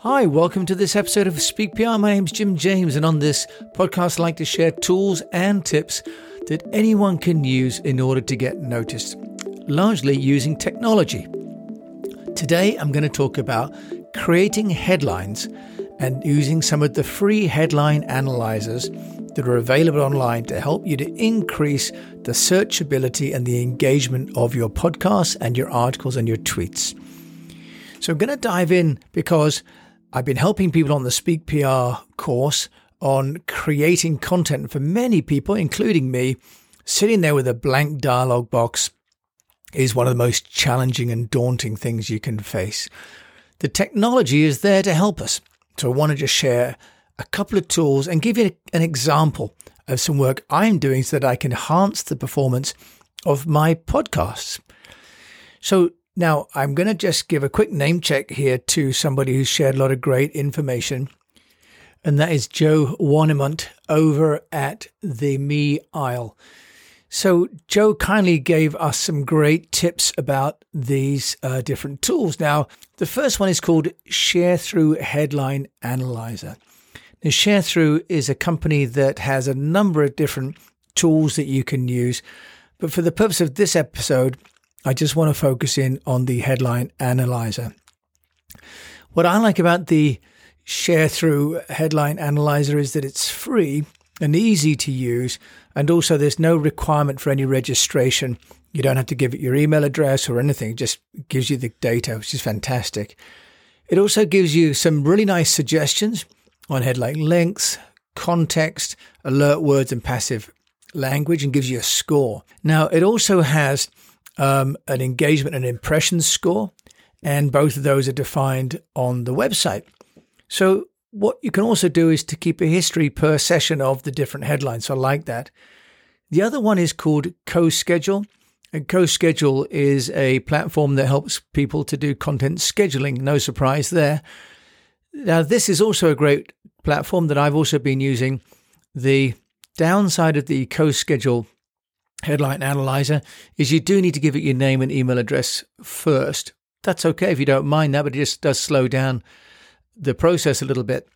Hi, welcome to this episode of Speak PR. My name's Jim James, and on this podcast, I like to share tools and tips that anyone can use in order to get noticed, largely using technology. Today, I'm going to talk about creating headlines and using some of the free headline analyzers that are available online to help you to increase the searchability and the engagement of your podcasts and your articles and your tweets. So I'm going to dive in because I've been helping people on the Speak PR course on creating content for many people, including me. Sitting there with a blank dialogue box is one of the most challenging and daunting things you can face. The technology is there to help us. So I want to just share a couple of tools and give you an example of some work I'm doing so that I can enhance the performance of my podcasts. So now I'm going to just give a quick name check here to somebody who's shared a lot of great information. And that is Joe Warnimont over at the Me Isle. So, Joe kindly gave us some great tips about these uh, different tools. Now, the first one is called Sharethrough Headline Analyzer. Now, Sharethrough is a company that has a number of different tools that you can use. But for the purpose of this episode, I just want to focus in on the headline analyzer. What I like about the Sharethrough Headline Analyzer is that it's free and easy to use, and also there's no requirement for any registration. You don't have to give it your email address or anything, it just gives you the data, which is fantastic. It also gives you some really nice suggestions on headline links, context, alert words, and passive language, and gives you a score. Now, it also has um, an engagement and impression score, and both of those are defined on the website. So what you can also do is to keep a history per session of the different headlines. So I like that. The other one is called CoSchedule. And CoSchedule is a platform that helps people to do content scheduling. No surprise there. Now, this is also a great platform that I've also been using. The downside of the CoSchedule headline analyzer is you do need to give it your name and email address first. That's okay if you don't mind that, but it just does slow down the process a little bit.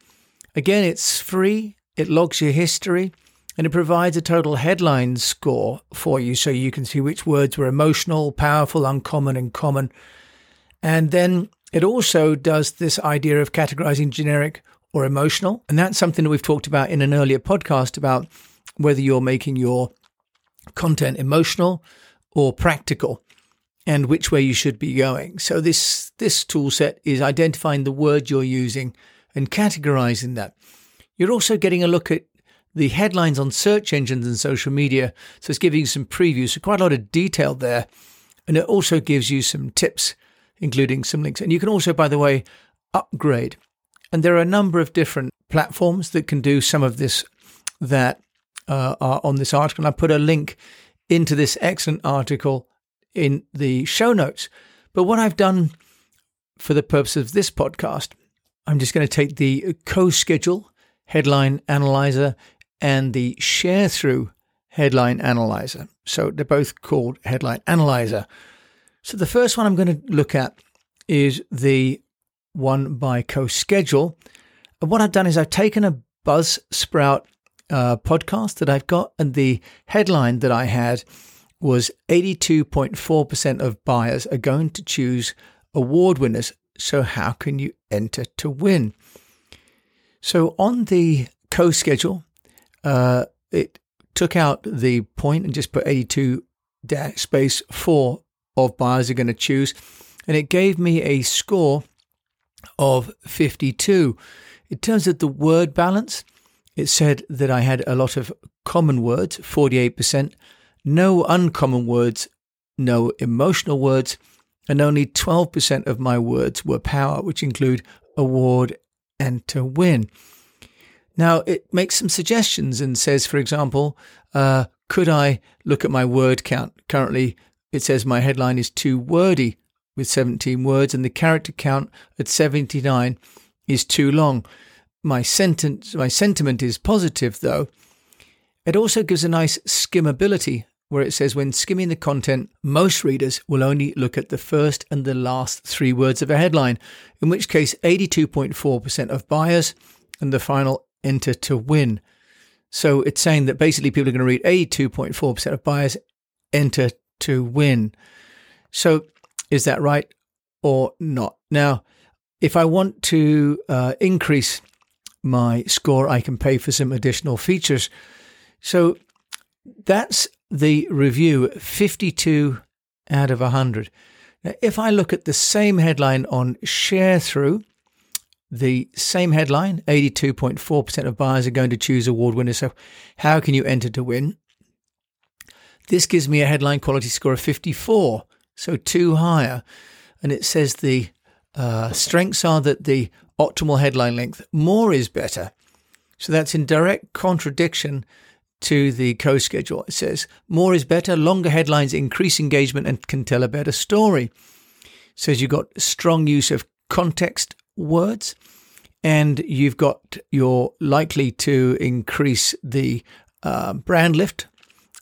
Again, it's free, it logs your history, and it provides a total headline score for you so you can see which words were emotional, powerful, uncommon, and common. And then it also does this idea of categorizing generic or emotional. And that's something that we've talked about in an earlier podcast about whether you're making your content emotional or practical and which way you should be going. So this this tool set is identifying the word you're using and categorizing that. You're also getting a look at the headlines on search engines and social media. So it's giving you some previews, so quite a lot of detail there. And it also gives you some tips, including some links. And you can also, by the way, upgrade. And there are a number of different platforms that can do some of this that uh, are on this article. And I put a link into this excellent article in the show notes. But what I've done for the purpose of this podcast, I'm just going to take the CoSchedule headline analyzer and the Sharethrough headline analyzer. So they're both called headline analyzer. So the first one I'm going to look at is the one by CoSchedule. And what I've done is I've taken a Buzzsprout uh, podcast that I've got, and the headline that I had was 82.4% of buyers are going to choose award winners. So, how can you enter to win? So, on the CoSchedule, uh, it took out the point and just put 82 space 4 of buyers are going to choose. And it gave me a score of 52. In terms of the word balance, it said that I had a lot of common words, 48%, no uncommon words, no emotional words, and only 12% of my words were power, which include award and to win. Now, it makes some suggestions and says, for example, uh, could I look at my word count? Currently, it says my headline is too wordy with 17 words, and the character count at 79 is too long. My sentence, my sentiment is positive, though. It also gives a nice skimmability where it says when skimming the content, most readers will only look at the first and the last three words of a headline, in which case 82.4% of buyers and the final enter to win. So it's saying that basically people are going to read 82.4% of buyers enter to win. So is that right or not? Now, if I want to uh, increase my score, I can pay for some additional features. So that's the review 52 out of 100. Now, if I look at the same headline on Sharethrough, the same headline 82.4% of buyers are going to choose award winners. So, how can you enter to win? This gives me a headline quality score of 54, so two higher. And it says the uh, strengths are that the optimal headline length, more is better. So that's in direct contradiction to the CoSchedule. It says more is better, longer headlines increase engagement and can tell a better story. It says you've got strong use of context words and you've got you're likely to increase the uh, brand lift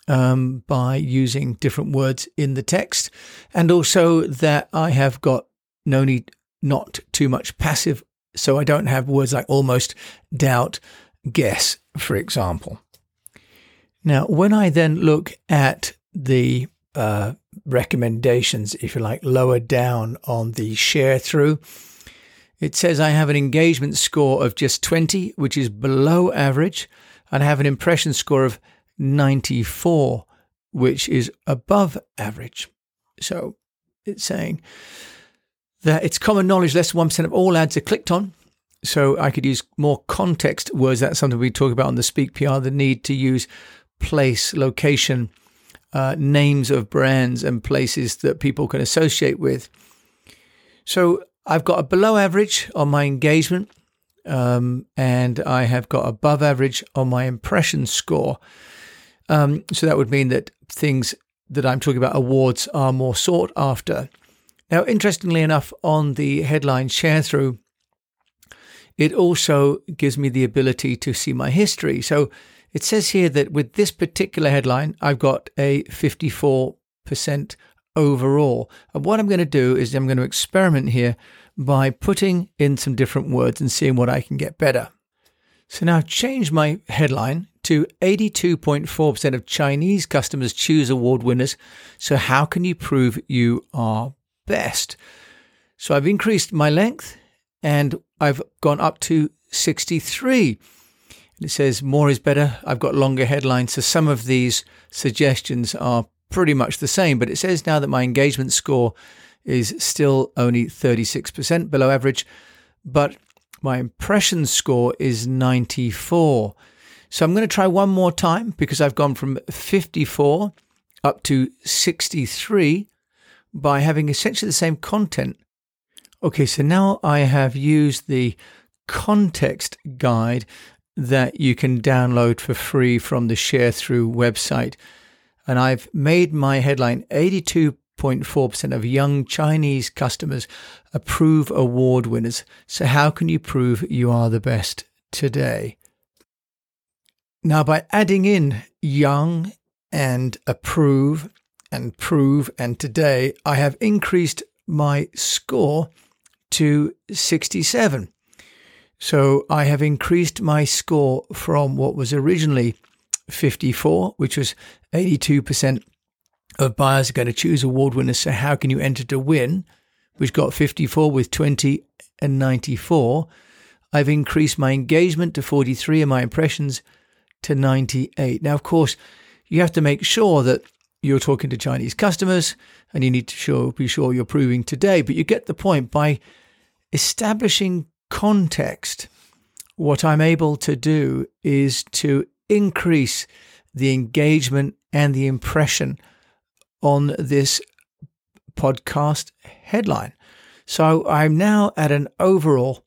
um, by using different words in the text, and also that I have got no need, not too much passive, so I don't have words like almost, doubt, guess, for example. Now, when I then look at the uh, recommendations, if you like, lower down on the Sharethrough, it says I have an engagement score of just 20, which is below average, and I have an impression score of 94, which is above average. So it's saying that it's common knowledge less than 1% of all ads are clicked on. So I could use more context words. That's something we talk about on the Speak PR the need to use place, location, uh, names of brands and places that people can associate with. So I've got a below average on my engagement, um, and I have got above average on my impression score. Um, so that would mean that things that I'm talking about, awards, are more sought after. Now, interestingly enough, on the headline Sharethrough, it also gives me the ability to see my history. So it says here that with this particular headline, I've got a 54% overall. And what I'm going to do is I'm going to experiment here by putting in some different words and seeing what I can get better. So now change my headline to 82.4% of Chinese customers choose award winners. So how can you prove you are best? So I've increased my length and I've gone up to 63. And It says more is better. I've got longer headlines. So some of these suggestions are pretty much the same, but it says now that my engagement score is still only 36% below average, but my impression score is 94. So I'm going to try one more time because I've gone from 54 up to 63 by having essentially the same content. Okay, so now I have used the context guide that you can download for free from the Sharethrough website. And I've made my headline 82.4% of young Chinese customers approve award winners. So, how can you prove you are the best today? Now, by adding in young and approve and prove and today, I have increased my score to 67. So I have increased my score from what was originally 54, which was 82% of buyers are going to choose award winners. So how can you enter to win? Which got 54 with 20 and 94. I've increased my engagement to 43 and my impressions to 98. Now, of course, you have to make sure that you're talking to Chinese customers and you need to show, be sure you're proving today. But you get the point by establishing context, what I'm able to do is to increase the engagement and the impression on this podcast headline. So I'm now at an overall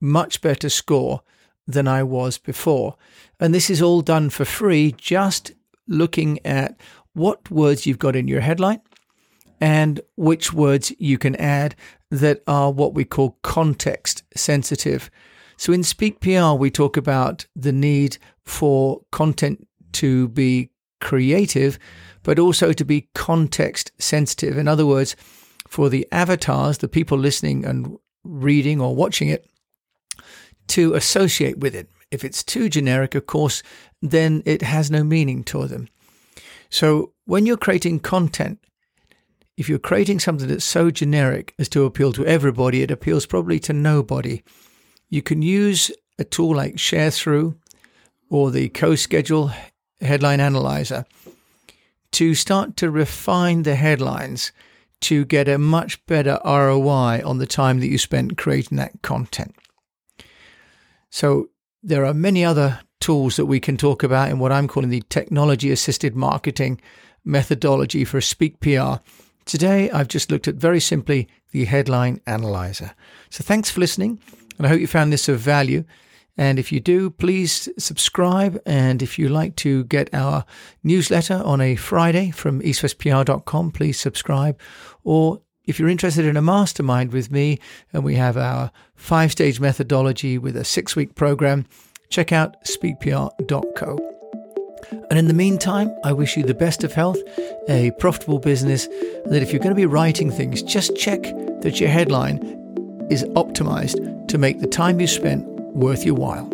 much better score than I was before. And this is all done for free, just looking at what words you've got in your headline and which words you can add that are what we call context sensitive. So in Speak PR, we talk about the need for content to be creative, but also to be context sensitive. In other words, for the avatars, the people listening and reading or watching it, to associate with it. If it's too generic, of course, then it has no meaning to them. So when you're creating content, if you're creating something that's so generic as to appeal to everybody, it appeals probably to nobody. You can use a tool like Sharethrough or the CoSchedule Headline Analyzer to start to refine the headlines to get a much better ROI on the time that you spent creating that content. So there are many other tools that we can talk about in what I'm calling the technology assisted marketing methodology for Speak PR. Today, I've just looked at very simply the headline analyzer. So thanks for listening, and I hope you found this of value. And if you do, please subscribe. And if you like to get our newsletter on a Friday from eastwestpr.com, please subscribe. Or if you're interested in a mastermind with me, and we have our five stage methodology with a six week program, check out speakpr.co. And in the meantime, I wish you the best of health, a profitable business, and that if you're going to be writing things, just check that your headline is optimized to make the time you spent worth your while.